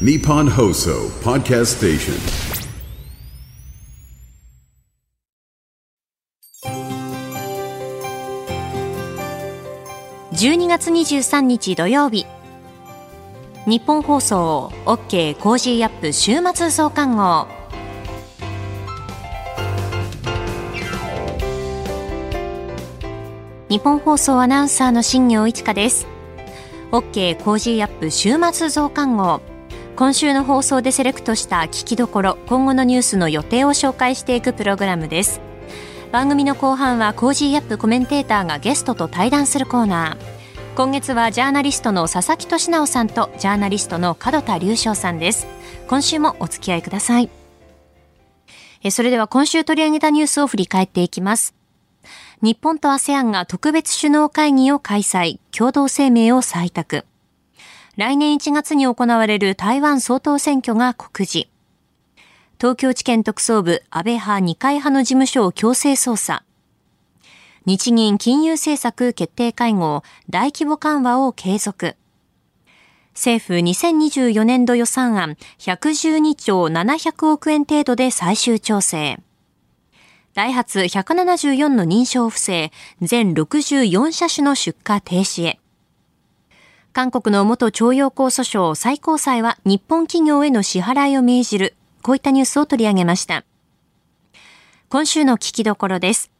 Nippon Hoso Podcast Station. 12月23日土曜日。日本放送 OK コージーアップ週末増刊号。日本放送アナウンサーの新業一華です。OK Cozy up 週末増刊号。今週の放送でセレクトした聞きどころ今後のニュースの予定を紹介していくプログラムです。番組の後半は Cozy up コメンテーターがゲストと対談するコーナー。今月はジャーナリストの佐々木俊尚さんとジャーナリストの門田隆将さんです。今週もお付き合いください。えそれでは今週取り上げたニュースを振り返っていきます。日本と ASEAN が特別首脳会議を開催。共同声明を採択。来年1月に行われる台湾総統選挙が告示東京地検特捜部安倍派二階派の事務所を強制捜査日銀金融政策決定会合大規模緩和を継続。政府2024年度予算案112兆700億円程度で最終調整。ダイハツ174の認証不正、全64車種の出荷停止へ。韓国の元徴用工訴訟最高裁は日本企業への支払いを命じる。こういったニュースを取り上げました。今週の聞きどころです。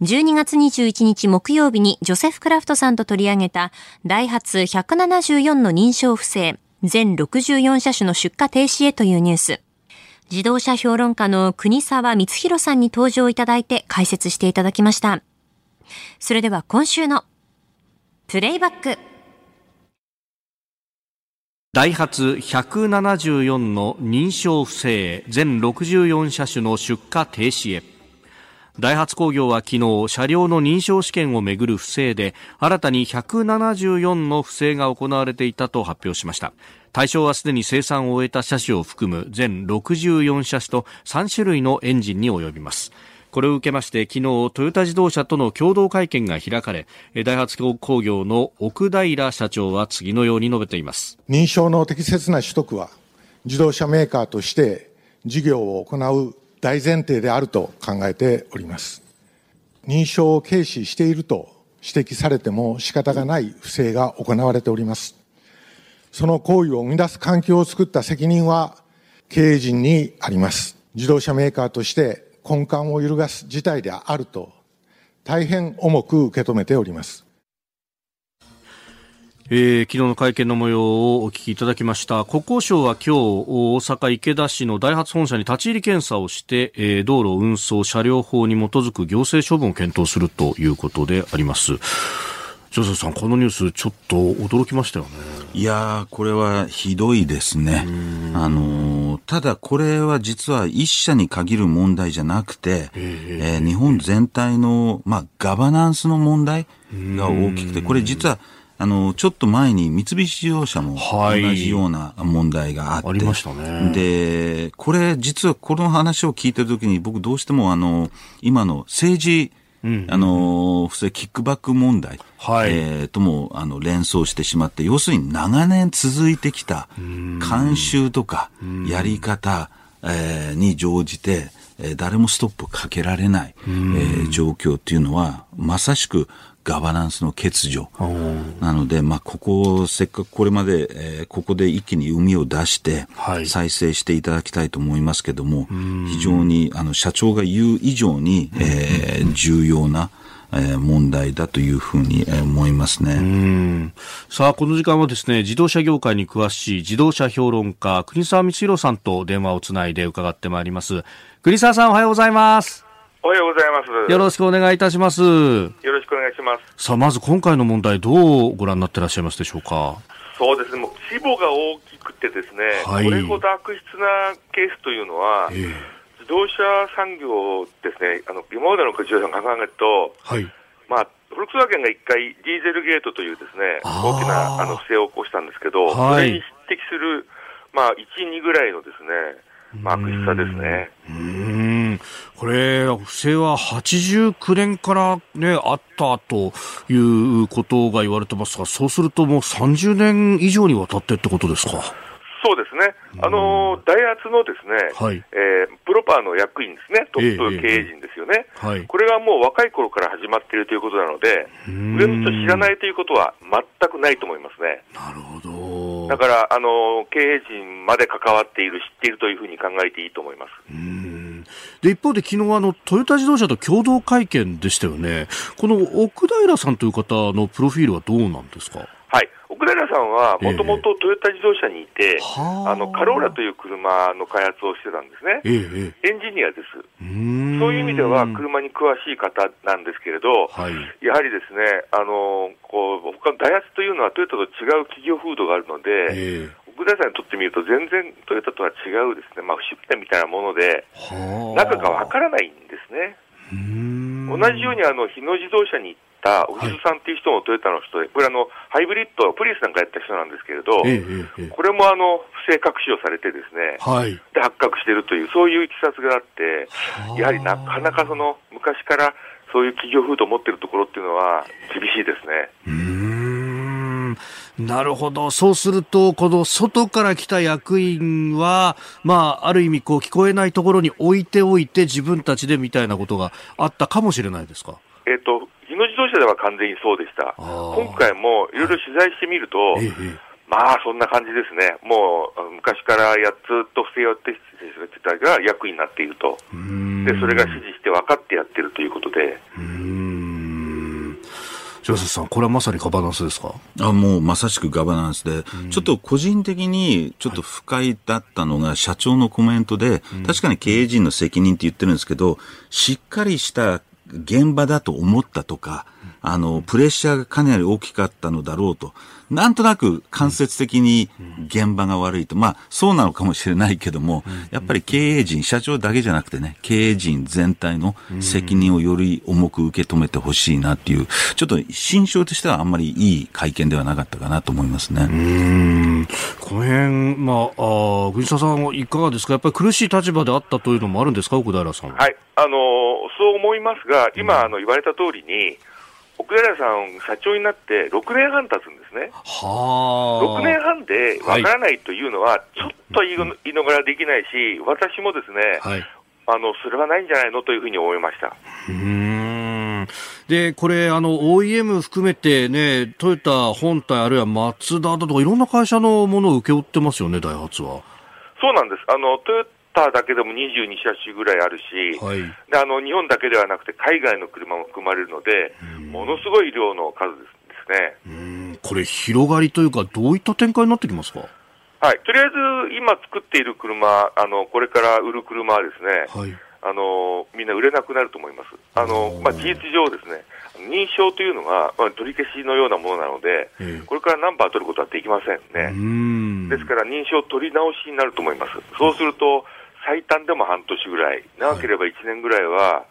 12月21日木曜日にジョセフ・クラフトさんと取り上げたダイハツ174の認証不正、全64車種の出荷停止へというニュース。自動車評論家の国沢光弘さんに登場いただいて解説していただきました。それでは今週のプレイバック。ダイハツ174の認証不正全64車種の出荷停止へ。ダイハツ工業は昨日車両の認証試験をめぐる不正で新たに174の不正が行われていたと発表しました対象はすでに生産を終えた車種を含む全64車種と3種類のエンジンに及びますこれを受けまして昨日トヨタ自動車との共同会見が開かれダイハツ工業の奥平社長は次のように述べています認証の適切な取得は自動車メーカーとして事業を行う大前提であると考えております。認証を軽視していると指摘されても仕方がない不正が行われております。その行為を生み出す環境を作った責任は経営陣にあります。自動車メーカーとして根幹を揺るがす事態であると大変重く受け止めております。えー、昨日の会見の模様をお聞きいただきました。国交省は今日大阪池田市のダイハツ本社に立ち入り検査をして、えー、道路運送車両法に基づく行政処分を検討するということであります。ジョセフさんこのニュースちょっと驚きましたよね。いやこれはひどいですね。あのただこれは実は一社に限る問題じゃなくて、えー、日本全体の、まあ、ガバナンスの問題が大きくてこれ実はあの、ちょっと前に三菱自動車も同じような問題があって、はい、ありましたね。で、これ実はこの話を聞いてるときに僕どうしてもあの、今の政治、うん、あの、不正キックバック問題、はい、えー、ともあの連想してしまって、要するに長年続いてきた慣習とかやり方、えー、に乗じて、えー、誰もストップかけられない、えー、状況っていうのは、まさしくガバナンスの欠如。なので、まあ、ここ、せっかくこれまで、えー、ここで一気に海を出して、再生していただきたいと思いますけども、はい、非常に、あの、社長が言う以上に、えー、重要な、えー、問題だというふうに思いますね。さあ、この時間はですね、自動車業界に詳しい自動車評論家、国沢光弘さんと電話をつないで伺ってまいります。国沢さん、おはようございます。おはようございます。よろしくお願いいたします。よろしくお願いします。さあ、まず今回の問題、どうご覧になってらっしゃいますでしょうか？そうですね、もう規模が大きくてですね、はい、これほど悪質なケースというのは、えー、自動車産業ですね、あの今までの自動車の考えると、はい、まあ、フォルクスワーゲンが一回、ディーゼルゲートというですね大きなあの不正を起こしたんですけど、はい、それに匹敵する、まあ、1、2ぐらいのですね、まあ、悪質さですね。うん。これ、不正は89年から、ね、あったということが言われてますが、そうするともう30年以上にわたってってことですか？そうですね、あのダイハツのですね、はい、えー、プロパーの役員ですね、トップ経営陣ですよね、えーえー、これがもう若い頃から始まっているということなので、上の人知らないということは全くないと思いますね。なるほどだから、あの経営陣まで関わっている、知っているというふうに考えていいと思います。うんで一方で昨日あのトヨタ自動車と共同会見でしたよね、この奥平さんという方のプロフィールはどうなんですか？はい。奥平さんはもともとトヨタ自動車にいて、えー、あのカローラという車の開発をしてたんですね、えー、エンジニアです。そういう意味では車に詳しい方なんですけれど、はい、やはりですねあのこう他のダイハツというのはトヨタと違う企業風土があるので、えー奥田さんにとってみると、全然トヨタとは違うですね、まあ、不出店みたいなもので、中がわからないんですね。同じようにあの日野自動車に行ったおじさんっていう人もトヨタの人で、これあの、ハイブリッド、プリウスなんかやった人なんですけれど、これもあの不正隠しをされてですね、はい、で発覚しているという、そういういきさつがあって、やはりなかなかその昔からそういう企業風土を持っているところっていうのは厳しいですね。なるほど。そうすると、この外から来た役員は、まあ、ある意味、こう、聞こえないところに置いておいて、自分たちでみたいなことがあったかもしれないですか？えっ、と、日野自動車では完全にそうでした。今回もいろいろ取材してみると、ええ、まあそんな感じですね、もう昔からやずっと不正をやってたが役員になっていると、でそれが指示して分かってやってるということで。ジョセフさん、これはまさにガバナンスですか？あもうまさしくガバナンスで、ちょっと個人的にちょっと不快だったのが、社長のコメントで、確かに経営陣の責任って言ってるんですけど、しっかりした現場だと思ったとか、あの、プレッシャーがかなり大きかったのだろうと。なんとなく間接的に現場が悪いと。まあ、そうなのかもしれないけども、やっぱり経営陣、社長だけじゃなくてね、経営陣全体の責任をより重く受け止めてほしいなっていう、ちょっと心象としてはあんまりいい会見ではなかったかなと思いますね。うん。この辺、まあ、あ藤沢さんいかがですか？やっぱり苦しい立場であったというのもあるんですか？奥平さんはい。あの、そう思いますが、今、あの、言われた通りに、奥寺さん、社長になって6年半経つんですね。は6年半でわからないというのは、ちょっと言い逃れできないし、私もですね、はい、あの、それはないんじゃないのというふうに思いました。うんで、これ、あの、OEM 含めてね、トヨタ本体、あるいはマツダだとか、いろんな会社のものを請け負ってますよね、ダイハツは。そうなんです。あの、トヨタだけでも22車種ぐらいあるし、はい、であの日本だけではなくて海外の車も含まれるので、ものすごい量の数ですね。これ、広がりというか、どういった展開になってきますか？はい、とりあえず今作っている車、あのこれから売る車はですね、はい、あのみんな売れなくなると思います。あのまあ、事実上ですね、認証というのが、まあ、取り消しのようなものなので、これからナンバー取ることはできませんね。ですから認証取り直しになると思います。そうすると、最短でも半年ぐらい、長ければ1年ぐらいは、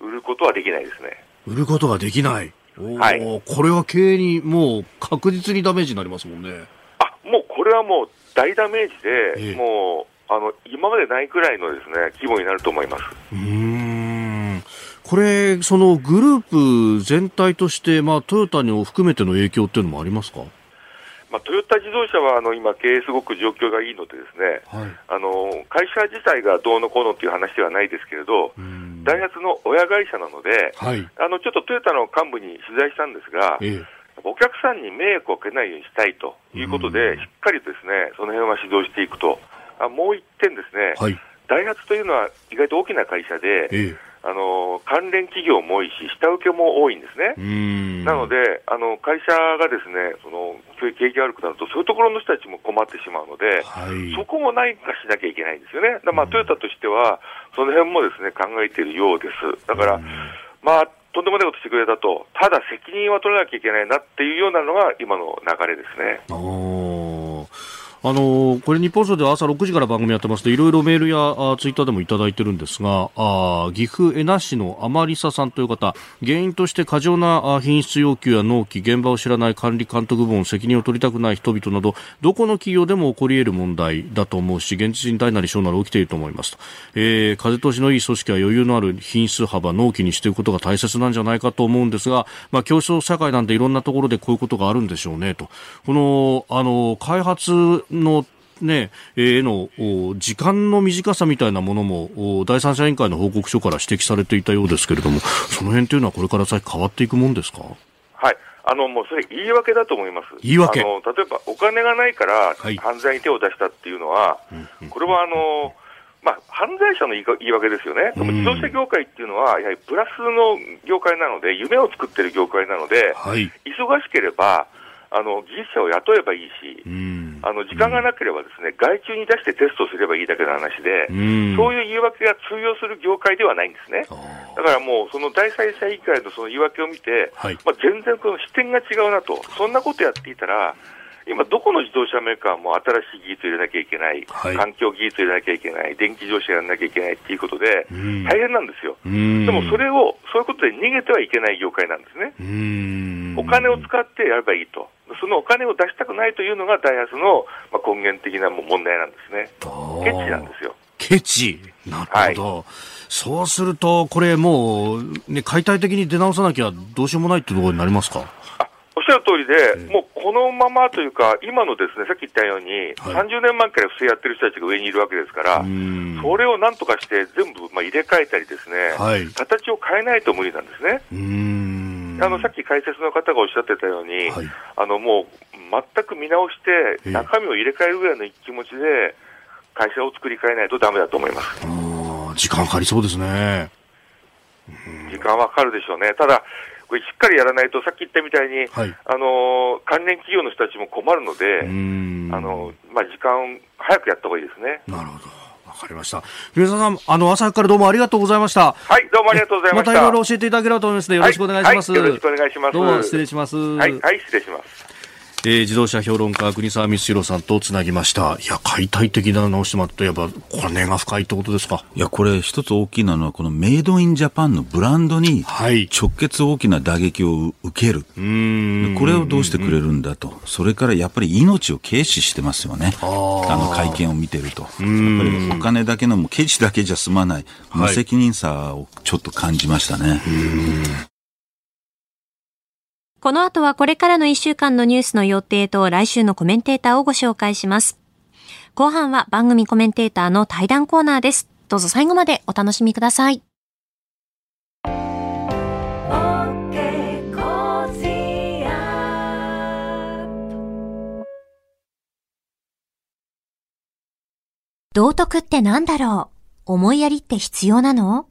売ることはできないですね。売ることができない。はい、これは経営にもう確実にダメージになりますもんね。あもうこれはもう大ダメージで、ええ、もうあの今までないくらいのですね規模になると思います。うんこれ、そのグループ全体として、まあ、トヨタに含めての影響っていうのもありますか？まあ、トヨタ自動車はあの今、経営すごく状況がいいので、ですね、はい、あの会社自体がどうのこうのっていう話ではないですけれど、ダイハツの親会社なので、はい、あのちょっとトヨタの幹部に取材したんですが、ええ、お客さんに迷惑をかけないようにしたいということで、しっかりですねその辺は指導していくと、あもう一点ですね、はい、ダイハツというのは意外と大きな会社で、えあの関連企業も多いし、下請けも多いんですね。なので、あの会社がですねその景気悪くなると、そういうところの人たちも困ってしまうので、はい、そこも何かしなきゃいけないんですよね。だまあ、トヨタとしては、その辺もですね考えているようです。だから、まあ、とんでもないことしてくれたと、ただ責任は取らなきゃいけないなっていうようなのが今の流れですね。あのこれ日本放送では朝6時から番組やってますといろいろメールやあツイッターでもいただいてるんですがあ岐阜恵那市の甘利沙さんという方原因として過剰な品質要求や納期現場を知らない管理監督部門責任を取りたくない人々などどこの企業でも起こり得る問題だと思うし現実に大なり小なり起きていると思いますと、えー、風通しのいい組織は余裕のある品質幅納期にしていくことが大切なんじゃないかと思うんですが、まあ、競争社会なんでいろんなところでこういうことがあるんでしょうねと。このあの開発のね、への時間の短さみたいなものも第三者委員会の報告書から指摘されていたようですけれども、その辺というのはこれから先変わっていくもんですか？はい。あの、もうそれ言い訳だと思います。言い訳。あの、例えばお金がないから犯罪に手を出したっていうのは、はい、これはあの、まあ、犯罪者の言い訳ですよね、でも自動車業界っていうのは、やはりプラスの業界なので、夢を作ってる業界なので、はい、忙しければ、あの技術者を雇えばいいし、あの時間がなければですね、外注に出してテストすればいいだけの話で、そういう言い訳が通用する業界ではないんですね。だからもう、その第三者委員会のその言い訳を見て、はい、まあ、全然この視点が違うなと、そんなことやっていたら、今、どこの自動車メーカーも新しい技術を入れなきゃいけない、はい、環境技術を入れなきゃいけない、電気自動車やらなきゃいけないっていうことで、大変なんですよ。でもそれを、そういうことで逃げてはいけない業界なんですね。お金を使ってやればいいと。そのお金を出したくないというのがダイハツの、まあ、根源的な問題なんですね。ケチなんですよ。ケチなるほど。はいそうすると、これもう、ね、解体的に出直さなきゃどうしようもないってところになりますか？おっしゃる通りで、もうこのままというか、今のですね、さっき言ったように、はい、30年前から不正やってる人たちが上にいるわけですから、それをなんとかして全部、まあ、入れ替えたりですね、はい、形を変えないと無理なんですね。あのさっき解説の方がおっしゃってたように、はい、あのもう全く見直して、中身を入れ替えるぐらいの気持ちで、会社を作り変えないとだめだと思います。時間かかりそうですね。時間はかかるでしょうね。ただ、これしっかりやらないと、さっき言ったみたいに、はい、あの関連企業の人たちも困るので、あのまあ、時間、早くやった方がいいですね。なるほど。わかりました。皆さん、あの、朝からどうもありがとうございました。はい、どうもありがとうございました。またいろいろ教えていただければと思いますので、よろしくお願いします。はいはい、よろしくお願いします。どうも失礼します。はい、はい、失礼します。えー、自動車評論家国沢光弘さんとつなぎました。いや解体的な直しまといえばこれ根が深いってことですか？いやこれ一つ大きいのはこのメイドインジャパンのブランドに直結大きな打撃を受ける、はい、これをどうしてくれるんだと。それからやっぱり命を軽視してますよね。あの会見を見てると。やっぱりお金だけのもケチだけじゃ済まない無責任さをちょっと感じましたね、はいこの後はこれからの1週間のニュースの予定と来週のコメンテーターをご紹介します。後半は番組コメンテーターの対談コーナーです。どうぞ最後までお楽しみください。道徳って何だろう？思いやりって必要なの？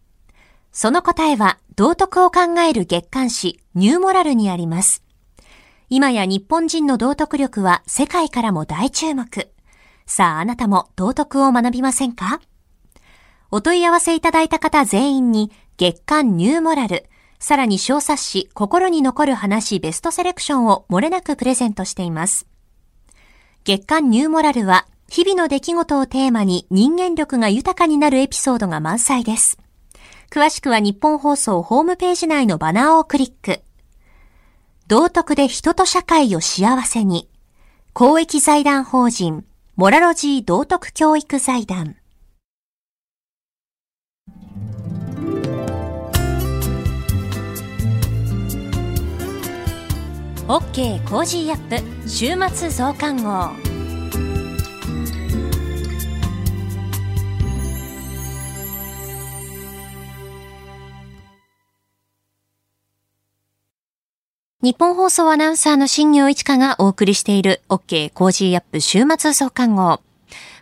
その答えは道徳を考える月刊誌ニューモラルにあります。今や日本人の道徳力は世界からも大注目。さああなたも道徳を学びませんか？お問い合わせいただいた方全員に月刊ニューモラル、さらに小冊子心に残る話ベストセレクションを漏れなくプレゼントしています。月刊ニューモラルは日々の出来事をテーマに人間力が豊かになるエピソードが満載です。詳しくはニッポン放送ホームページ内のバナーをクリック。道徳で人と社会を幸せに。公益財団法人、モラロジー道徳教育財団。OK Cozy up 週末増刊号。ニッポン放送アナウンサーの新行市佳がお送りしている OK Cozy up 週末増刊号。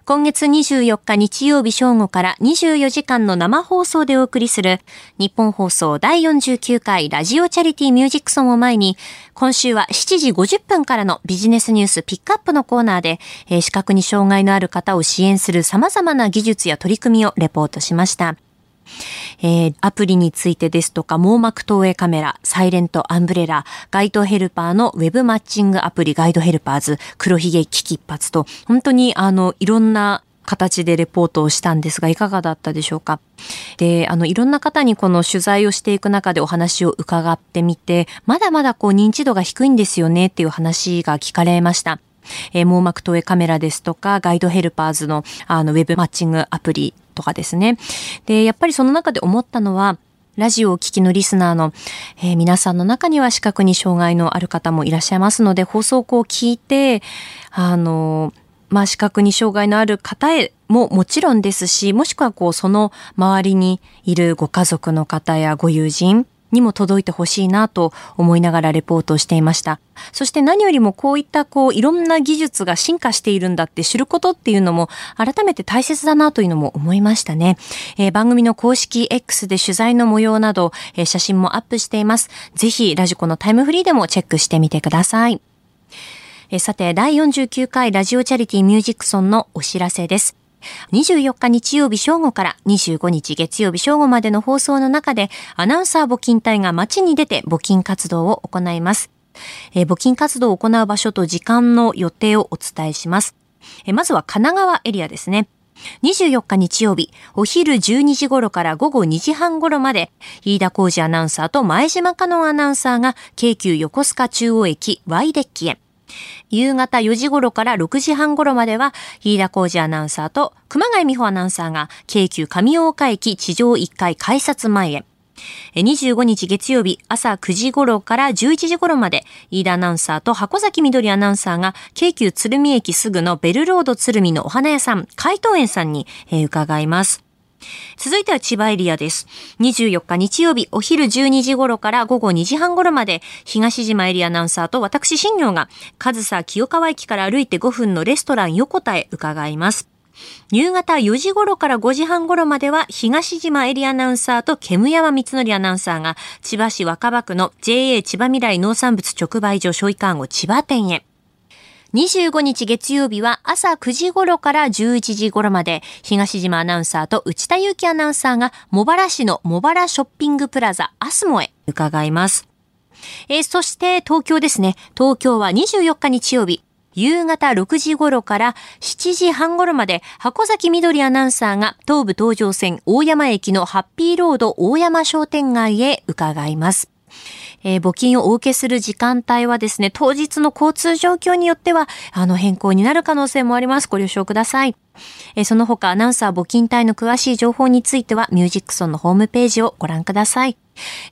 今月24日日曜日正午から24時間の生放送でお送りするニッポン放送第49回ラジオチャリティミュージックソンを前に今週は7時50分からのビジネスニュースピックアップのコーナーで、えー、視覚に障害のある方を支援する様々な技術や取り組みをレポートしました。えー、アプリについてですとか、網膜投影カメラ、サイレントアンブレラ、ガイドヘルパーのウェブマッチングアプリガイドヘルパーズ、黒ひげ危機一髪と、本当にあの、いろんな形でレポートをしたんですが、いかがだったでしょうか？で、あの、いろんな方にこの取材をしていく中でお話を伺ってみて、まだまだこう認知度が低いんですよねっていう話が聞かれました。えー、網膜投影カメラですとか、ガイドヘルパーズのあのウェブマッチングアプリとかですね。で、やっぱりその中で思ったのは、ラジオを聴きのリスナーの、えー、皆さんの中には視覚に障害のある方もいらっしゃいますので、放送を聞いて、あの、まあ、視覚に障害のある方へももちろんですし、もしくはこう、その周りにいるご家族の方やご友人にも届いてほしいなと思いながらレポートをしていました。そして何よりもこういったこう、いろんな技術が進化しているんだって知ることっていうのも改めて大切だなというのも思いましたね。えー、番組の公式 X で取材の模様など、えー、写真もアップしています。ぜひラジコのタイムフリーでもチェックしてみてください。えさて、第49回ラジオチャリティミュージックソンのお知らせです。24日日曜日正午から25日月曜日正午までの放送の中で、アナウンサー募金隊が街に出て募金活動を行います。え募金活動を行う場所と時間の予定をお伝えします。えまずは神奈川エリアですね。24日日曜日、お昼12時頃から午後2時半頃まで、飯田浩二アナウンサーと前島香音アナウンサーが京急横須賀中央駅 Y デッキへ。夕方4時頃から6時半頃までは、飯田浩二アナウンサーと熊谷美穂アナウンサーが、京急上大岡駅地上1階改札前へ。25日月曜日朝9時頃から11時頃まで、飯田アナウンサーと箱崎みどりアナウンサーが、京急鶴見駅すぐのベルロード鶴見のお花屋さん、海東園さんに、伺います。続いては千葉エリアです。24日日曜日お昼12時頃から午後2時半頃まで、東島エリアアナウンサーと私新業が、上総清川駅から歩いて5分のレストラン横田へ伺います。夕方4時頃から5時半頃までは東島エリアアナウンサーと煙山光則アナウンサーが千葉市若葉区の JA 千葉未来農産物直売所小医館を千葉店へ。25日月曜日は朝9時頃から11時頃まで、東島アナウンサーと内田祐樹アナウンサーが、茂原市の茂原ショッピングプラザアスモへ伺います。えー、そして東京ですね。東京は24日日曜日、夕方6時頃から7時半頃まで、箱崎みどりアナウンサーが東武東上線大山駅のハッピーロード大山商店街へ伺います。えー、募金をお受けする時間帯はですね、当日の交通状況によっては、あの、変更になる可能性もあります。ご了承ください。えー、その他、アナウンサー募金隊の詳しい情報については、ミュージックソンのホームページをご覧ください。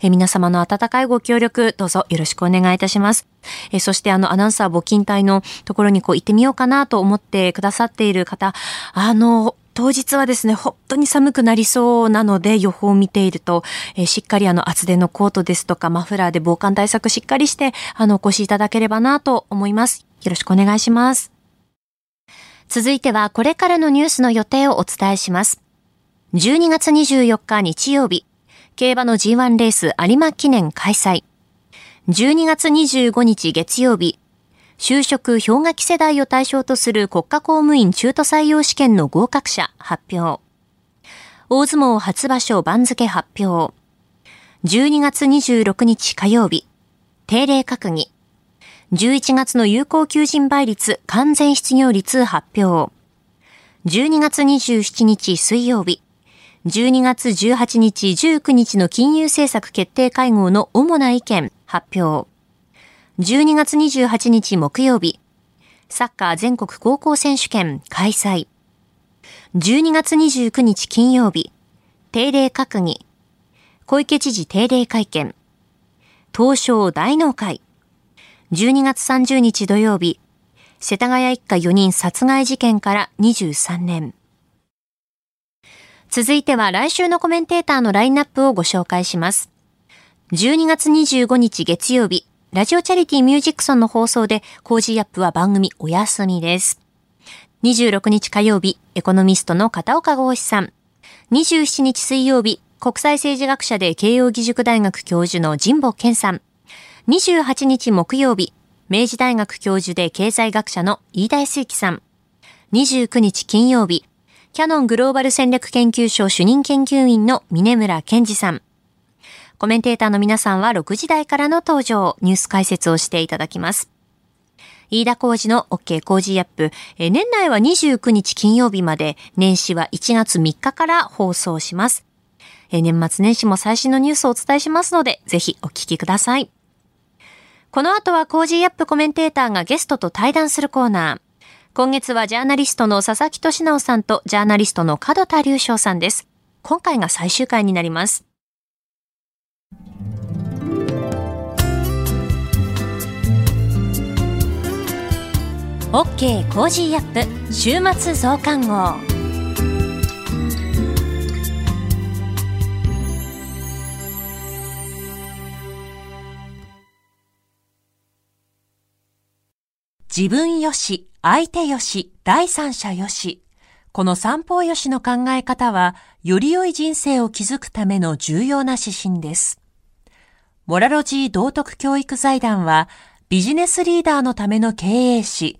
えー、皆様の温かいご協力、どうぞよろしくお願いいたします。えー、そしてあの、アナウンサー募金隊のところにこう行ってみようかなと思ってくださっている方、あの、当日はですね、本当に寒くなりそうなので予報を見ていると、えー、しっかりあの厚手のコートですとかマフラーで防寒対策しっかりして、あの、お越しいただければなと思います。よろしくお願いします。続いてはこれからのニュースの予定をお伝えします。12月24日日曜日、競馬の G1 レース有馬記念開催。12月25日月曜日、就職氷河期世代を対象とする国家公務員中途採用試験の合格者発表。大相撲初場所番付発表。12月26日火曜日、定例閣議。11月の有効求人倍率完全失業率発表。12月27日水曜日、12月18日19日の金融政策決定会合の主な意見発表。12月28日木曜日、サッカー全国高校選手権開催。12月29日金曜日、定例閣議。小池知事定例会見。東証大納会。12月30日土曜日、世田谷一家4人殺害事件から23年。続いては来週のコメンテーターのラインナップをご紹介します。12月25日月曜日、ラジオチャリティミュージックソンの放送で、 Cozy up は番組お休みです。26日火曜日、エコノミストの片岡豪志さん。27日水曜日、国際政治学者で慶応義塾大学教授の神保健さん。28日木曜日、明治大学教授で経済学者の飯田康之さん。29日金曜日、キャノングローバル戦略研究所主任研究員の峰村健二さん。コメンテーターの皆さんは6時台からの登場、ニュース解説をしていただきます。飯田浩司の OK Cozy up。え年内は29日金曜日まで、年始は1月3日から放送します。え年末年始も最新のニュースをお伝えしますので、ぜひお聞きください。この後は Cozy up コメンテーターがゲストと対談するコーナー。今月はジャーナリストの佐々木俊尚さんとジャーナリストの門田隆将さんです。今回が最終回になります。OK Cozy up 週末増刊号自分よし、相手よし、第三者よし。この三方よしの考え方は、より良い人生を築くための重要な指針です。モラロジー道徳教育財団は、ビジネスリーダーのための経営誌、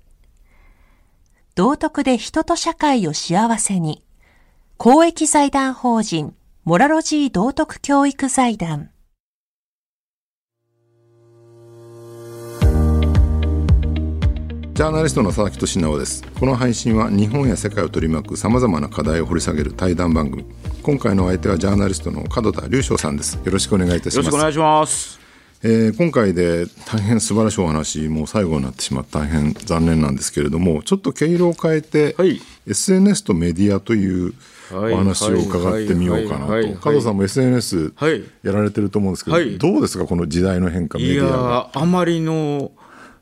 道徳で人と社会を幸せに。公益財団法人、モラロジー道徳教育財団。ジャーナリストの佐々木俊直です。この配信は日本や世界を取り巻く様々な課題を掘り下げる対談番組。今回の相手はジャーナリストの門田隆翔さんです。よろしくお願いいたします。よろしくお願いします。えー、今回で大変素晴らしいお話もう最後になってしまって大変残念なんですけれどもちょっと毛色を変えて、はい、SNS とメディアというお話を伺ってみようかなと。加藤さんも SNS やられてると思うんですけど、はい、どうですかこの時代の変化メディアがあまりの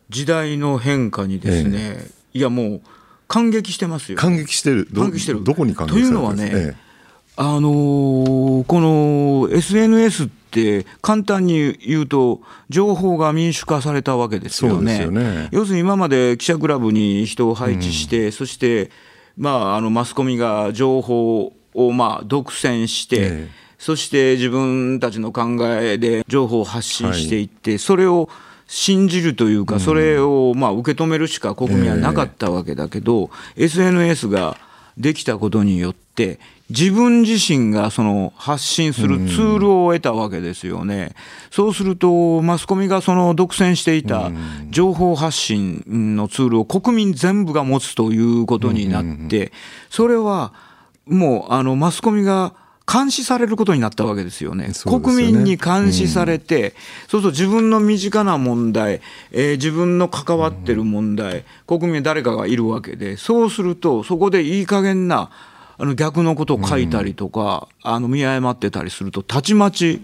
時代の変化にですね、ええ、いやもう感激してますよ。感激してる。感激してる。どこに感激してるというのはね、え、あのー、この SNS ってって簡単に言うと情報が民主化されたわけですよね。よね。要するに今まで記者クラブに人を配置して、うん、そして、まあ、あのマスコミが情報をまあ独占して、ええ、そして自分たちの考えで情報を発信していって、はい、それを信じるというか、それをまあ受け止めるしか国民はなかったわけだけど、え SNS ができたことによって、自分自身がその発信するツールを得たわけですよね。そうすると、マスコミがその独占していた情報発信のツールを国民全部が持つということになって、それはもうあのマスコミが監視されることになったわけですよね。よね。国民に監視されて、うん、そうすると自分の身近な問題、えー、自分の関わってる問題、国民誰かがいるわけで、そうすると、そこでいい加減なあの逆のことを書いたりとか、うん、あの見誤ってたりすると、たちまち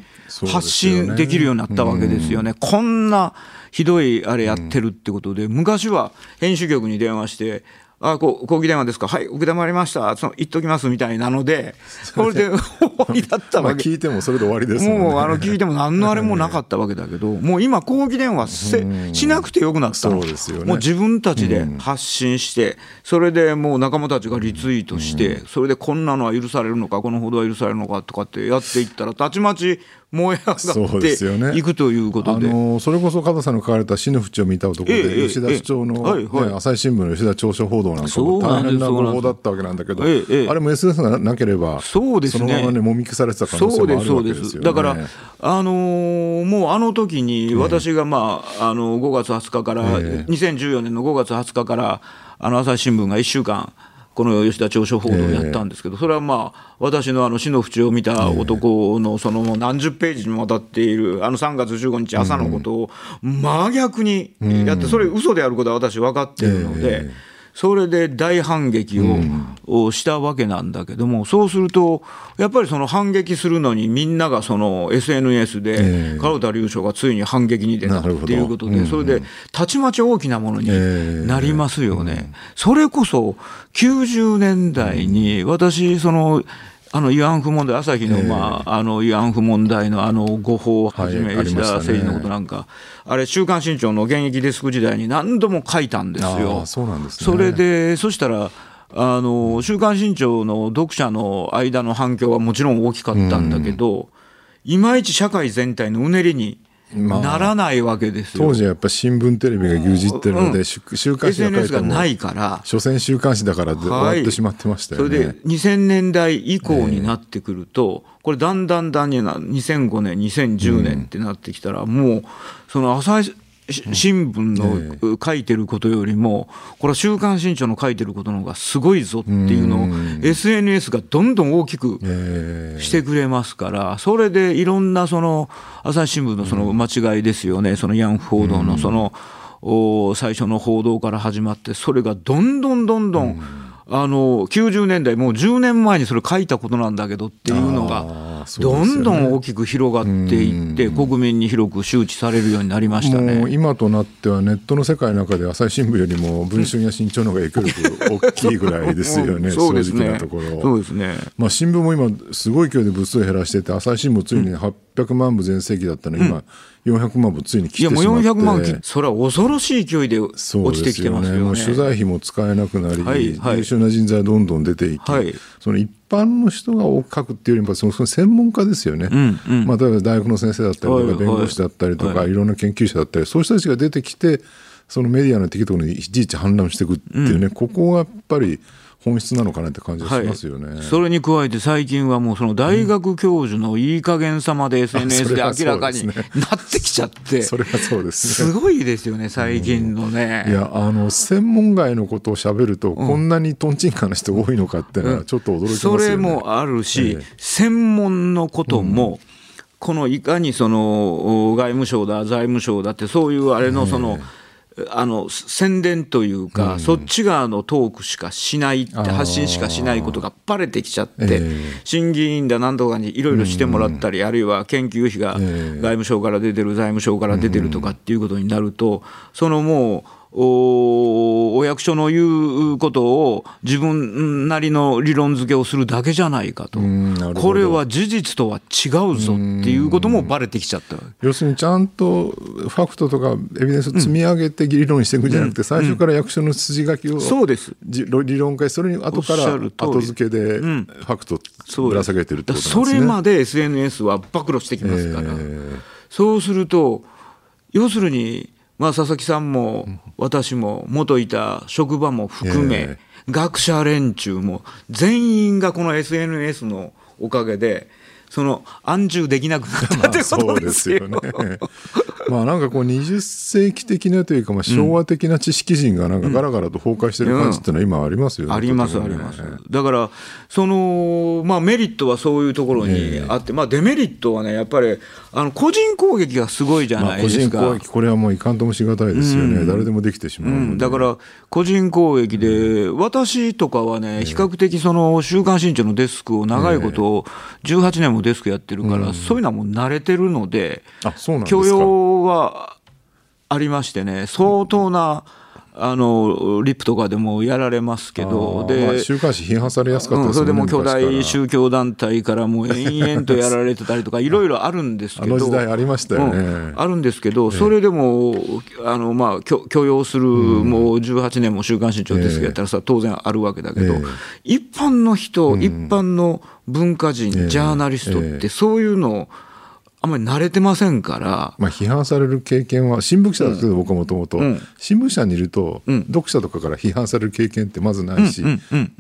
発信できるようになったわけですよね。よねこんなひどいあれやってるってことで、昔は編集局に電話して、あこう、講義電話ですか、はい、受けまりました、その言っときますみたいなので、これで 終わりだったわけ。聞いてもそれで終わりですもん、ね、もうあの聞いても何のあれもなかったわけだけど、もう今、講義電話せしなくてよくなったの、そうですよね、もう自分たちで発信して、それでもう仲間たちがリツイートして、それでこんなのは許されるのか、この報道は許されるのかとかってやっていったら、たちまち燃え上がっていくということで、ね、あのそれこそ加藤さんの書かれた死の淵を見た男で、ええ、吉田市長の、はいはい、朝日新聞の吉田調書報道なんかも大変な情報だったわけなんだけど、あれも SNS がなければ、そうですね、そのままね、もみ消されてた可能性もあるわけですよ、ね、だから、あのー、もうあの時に私が、まあ、あの5月20日から、ええ、2014年の5月20日から、あの朝日新聞が1週間、この吉田調書報道をやったんですけど、それはまあ、私のあの死の淵を見た男のその何十ページにもわたっている、あの3月15日朝のことを真逆にやって、それ、嘘であることは私、分かってるので。それで大反撃を,、したわけなんだけども、そうすると、やっぱりその反撃するのに、みんながその SNS で、門田隆翔がついに反撃に出たっていうことで、それでたちまち大きなものになりますよね。それこそ90年代に私そのあの慰安婦問題、朝日の,、まあ、あの慰安婦問題のあの誤報をはじめ、吉田誠二のことなんか、あれ、週刊新潮の現役デスク時代に何度も書いたんですよ。そうなんです、ね、それで、そしたら、あの週刊新潮の読者の間の反響はもちろん大きかったんだけど、いまいち社会全体のうねりにならないわけですよ、当時はやっぱ新聞テレビが牛耳ってるので、うん、週刊誌が SNS がないから。所詮週刊誌だからで終わってしまってましたよね、それで2000年代以降になってくると、えー、これだんだんだんにな2005年2010年ってなってきたら、うん、もうその朝日新聞の書いてることよりも、これは週刊新潮の書いてることの方がすごいぞっていうのを、SNS がどんどん大きくしてくれますから、それでいろんなその朝日新聞のその間違いですよね、そのヤンフ報道のその最初の報道から始まって、それがどんどんどんどん、あの90年代、もう10年前にそれ書いたことなんだけどっていうのが。どんどん大きく広がっていって、国民に広く周知されるようになりましたね。今となっては、ネットの世界の中で朝日新聞よりも文春や新潮の方が影響力大きいぐらいですよね、そうですね。正直なところ。そうですね。まあ、新聞も今、すごい勢いで部数を減らしてて、朝日新聞、ついに800万部全盛期だったの、今、400万部ついに来てしまって。いやもう400万それは恐ろしい勢いで落ちてきてますよね、ね、取材費も使えなくなり、優秀な人材どんどん出ていき、はい、その一般の人が書くっていうよりもその専門家ですよね、うんうん、まあ、例えば大学の先生だったりとか、弁護士だったりとか、はい、いろんな研究者だったりそういう人たちが出てきてそのメディアの適当にいちいち反乱していくっていうね、うん、ここがやっぱり本質なのかなって感じがしますよね、はい、それに加えて最近はもうその大学教授のいい加減さまで SNS で明らかになっちゃって、それはそうです、ね、すごいですよね最近のね、いやあの専門外のことをしゃべると、こんなにとんちんかな人多いのかってのはちょっと驚きますよね、それもあるし、えー、専門のことも、このいかにその外務省だ財務省だってそういうあれのその、えーあの宣伝というか、うん、そっち側のトークしかしないって発信しかしないことがばれてきちゃって、えー、審議員だなんとかにいろいろしてもらったり、うん、あるいは研究費が外務省から出てる財務省から出てるとかっていうことになると、そのもうお役所の言うことを自分なりの理論付けをするだけじゃないかと、これは事実とは違うぞっていうこともばれてきちゃった。要するにちゃんとファクトとかエビデンスを積み上げて議論していくんじゃなくて、最初から役所の筋書きを、そうです。理論化それに後から後付けでファクトぶら下げてるってことですね。それまで SNS は暴露してきますから、えー、そうすると要するにまあ、佐々木さんも私も元いた職場も含め、学者連中も全員がこの SNS のおかげでその安住できなくなったってことですよ。まあ、そうですよねまあなんかこう20世紀的なというかまあ昭和的な知識人がなんかガラガラと崩壊してる感じっていうのは今ありますよね。ありますあります。だからそのまあメリットはそういうところにあって、まあデメリットはねやっぱりあの個人攻撃がすごいじゃないですか。個人攻撃これはもういかんともしがたいですよね。誰でもできてしまう、だから個人攻撃で私とかはね比較的その週刊新潮のデスクを長いこと18年もデスクやってるから、そういうのはもう慣れてるので、許容はありましてね、相当な。あのリップとかでもやられますけど、で、まあ、週刊誌批判されやすかった、ねうん、それでも巨大宗教団体からもう延々とやられてたりとか、いろいろあるんですけど、あの時代ありましたよね、うん、あるんですけど、それでもあの、まあ、許許容する、もう18年も週刊新潮ですけどやったらさ、当然あるわけだけど、一般の人、一般の文化人、ジャーナリストって、そういうのを、あんまり慣れてませんから、まあ、批判される経験は新聞記者ですけど、僕はもともと。新聞社にいると、読者とかから批判される経験ってまずないし、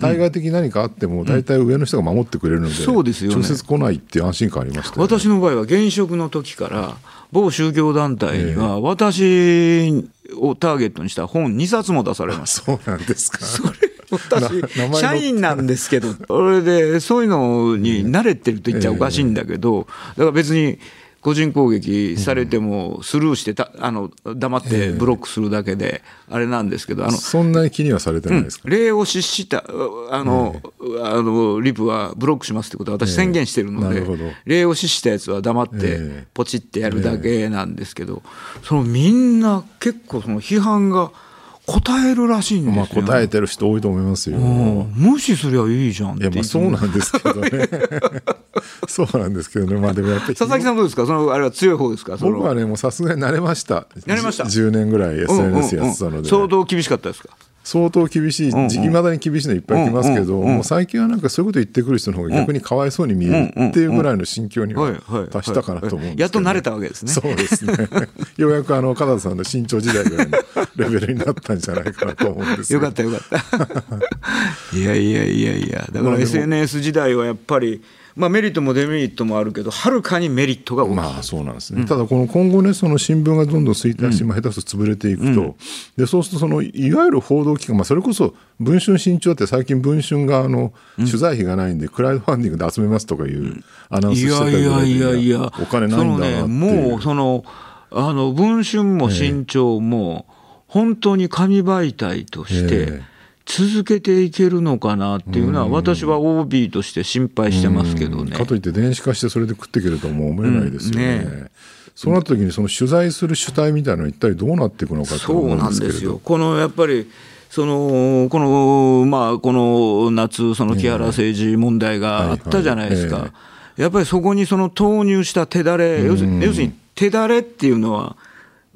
対外的に何かあっても大体上の人が守ってくれるので、そうですよ、ね、直接来ないっていう安心感ありました、ね、私の場合は現職の時から某宗教団体には私をターゲットにした本2冊も出されました。そうなんですか。それ私社員なんですけどそれでそういうのに慣れてると言っちゃおかしいんだけどだから別に個人攻撃されてもスルーしてたあの黙ってブロックするだけであれなんですけどあのそんなに気にはされてないですか、うん、礼を失したあの、あのリプはブロックしますってことは私宣言してるので、礼を失したやつは黙ってポチってやるだけなんですけど、そのみんな結構その批判が。答えるらしいんですよ、まあ、答えてる人多いと思いますよ、無視すりゃいいじゃんいやまあそうなんですけどね。そうなんですけどね。まあでもやっぱり佐々木さんどうですか？そのあれは強い方ですか？僕はねもうさすがに慣れました。慣れました。10年ぐらい SNS やってたので、うんうんうん、相当厳しかったですか？相当厳しい、いま、だに厳しいのいっぱい来ますけど、もう最近はなんかそういうこと言ってくる人の方が逆にかわいそうに見えるっていうぐらいの心境には達したかなと思うんですやっと慣れたわけですね。そうですね。ようやくあの、加田さんの身長時代ぐらいのレベルになったんじゃないかなと思うんですよ。かったよかった。いやいやいやいや、だから SNS 時代はやっぱり、まあ、メリットもデメリットもあるけど、はるかにメリットが大きい、まあ、そうなんですね、うん、ただ、この今後ね、その新聞がどんどん衰退して、うん、下手すると潰れていくと、うん、でそうするとその、いわゆる報道機関、まあ、それこそ文春新潮って最近、文春があの取材費がないんで、クラウドファンディングで集めますとかいうアナウンスしてたぐらいいやいやいや、お金ないんだなってもうそのあの文春も新潮も、本当に紙媒体として、えー続けていけるのかなっていうのは、私は OB として心配してますけどね。かといって電子化してそれで食っていけるとも思えないですよね。うん。ね。そうなった時にその取材する主体みたいなのは一体どうなっていくのかそうなんですよ。このやっぱりそのこのまあこの夏その木原政治問題があったじゃないですか。やっぱりそこにその投入した手だれ、要するに手だれっていうのは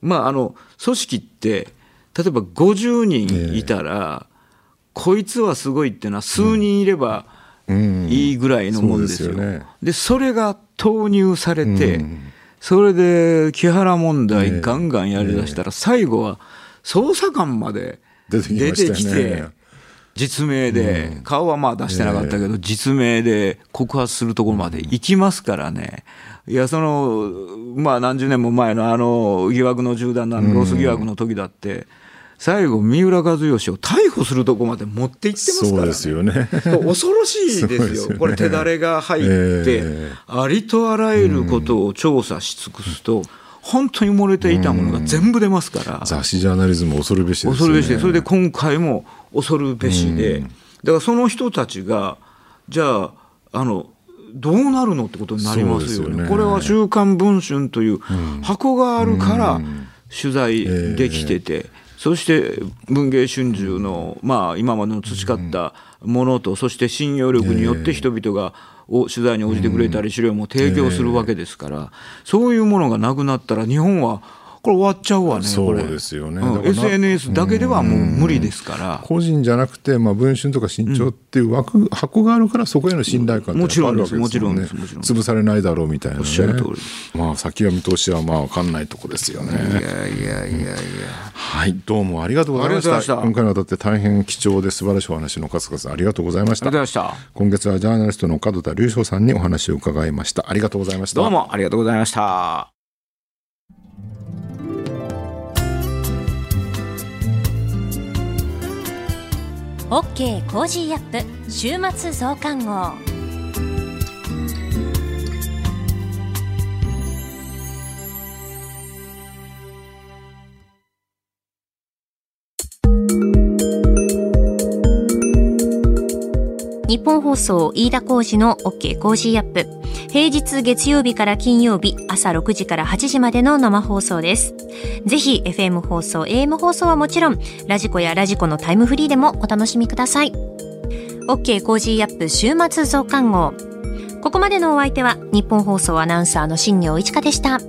まああの組織って例えば50人いたら、こいつはすごいっていうのは数人いればいいぐらいのもんですよ。でそれが投入されて、それで木原問題ガンガンやりだしたら、最後は捜査官まで出てきて、実名で、顔はまあ出してなかったけど、実名で告発するところまで行きますからね。いや、その、まあ何十年も前のあの疑惑の銃弾のロス疑惑の時だって、最後、三浦知良を逮捕するとこまで持っていってますから、ね、そうですよね。恐ろしいですよ。これ、手だれが入って、ありとあらゆることを調査し尽くすと、本当に漏れていたものが全部出ますから。雑誌ジャーナリズム恐るべしです、ね、恐るべしで、それで今回も恐るべしで、だからその人たちが、じゃあ、あの、どうなるのってことになりますよね。よね。これは週刊文春という箱があるから取材できてて、そして文藝春秋の、まあ、今までの培ったものと、そして信用力によって人々が取材に応じてくれたり資料も提供するわけですから、そういうものがなくなったら、日本はこれ終わっちゃうわね、そうですよね、うん、SNS だけではもう無理ですから。個人じゃなくて、まあ、文春とか新潮っていう枠、うん、箱があるから、そこへの信頼感ってあるわけですよね。もちろんです、もちろん潰されないだろうみたいな、ね、おっしゃる通り。まあ、先が見通しはまあ分かんないとこですよね。いやいやいやいや。はい、どうもありがとうございました。した今回にわたって大変貴重で素晴らしいお話の数々ありがとうございました。今月はジャーナリストの門田隆将さんにお話を伺いました。ありがとうございました。どうもありがとうございました。OK Cozy up 週末増刊号。ニッポン放送飯田浩司の OK Cozy up 平日月曜日から金曜日朝6時から8時までの生放送です。ぜひ FM 放送、AM 放送はもちろん、 radiko や radiko のタイムフリーでもお楽しみください。OK Cozy up 週末増刊号。ここまでのお相手はニッポン放送アナウンサーの新行市佳でした。